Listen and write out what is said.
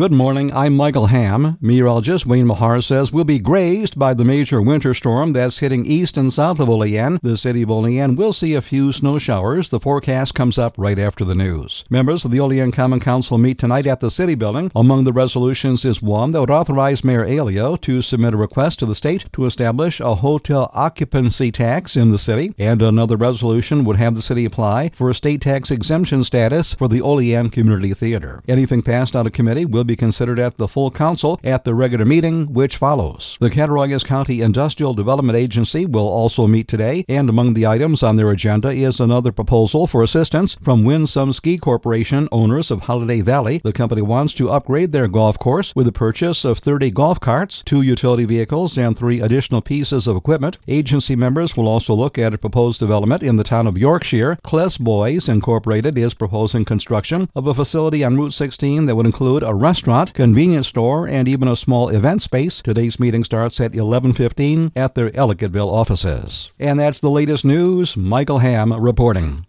Good morning. I'm Michael Ham. Meteorologist Wayne Mahar says we'll be grazed by the major winter storm that's hitting east and south of Olean. The city of Olean will see a few snow showers. The forecast comes up right after the news. Members of the Olean Common Council meet tonight at the city building. Among the resolutions is one that would authorize Mayor Aiello to submit a request to the state to establish a hotel occupancy tax in the city, and another resolution would have the city apply for a state tax exemption status for the Olean Community Theater. Anything passed out of committee will be considered at the full council at the regular meeting, which follows. The Cattaraugus County Industrial Development Agency will also meet today, and among the items on their agenda is another proposal for assistance from Win-Sum Ski Corporation, owners of Holiday Valley. The company wants to upgrade their golf course with the purchase of 30 golf carts, two utility vehicles, and three additional pieces of equipment. Agency members will also look at a proposed development in the town of Yorkshire. Kless Boys Incorporated is proposing construction of a facility on Route 16 that would include a restaurant restaurant, convenience store, and even a small event space. Today's meeting starts at 11:15 at their Ellicottville offices. And that's the latest news. Michael Ham reporting.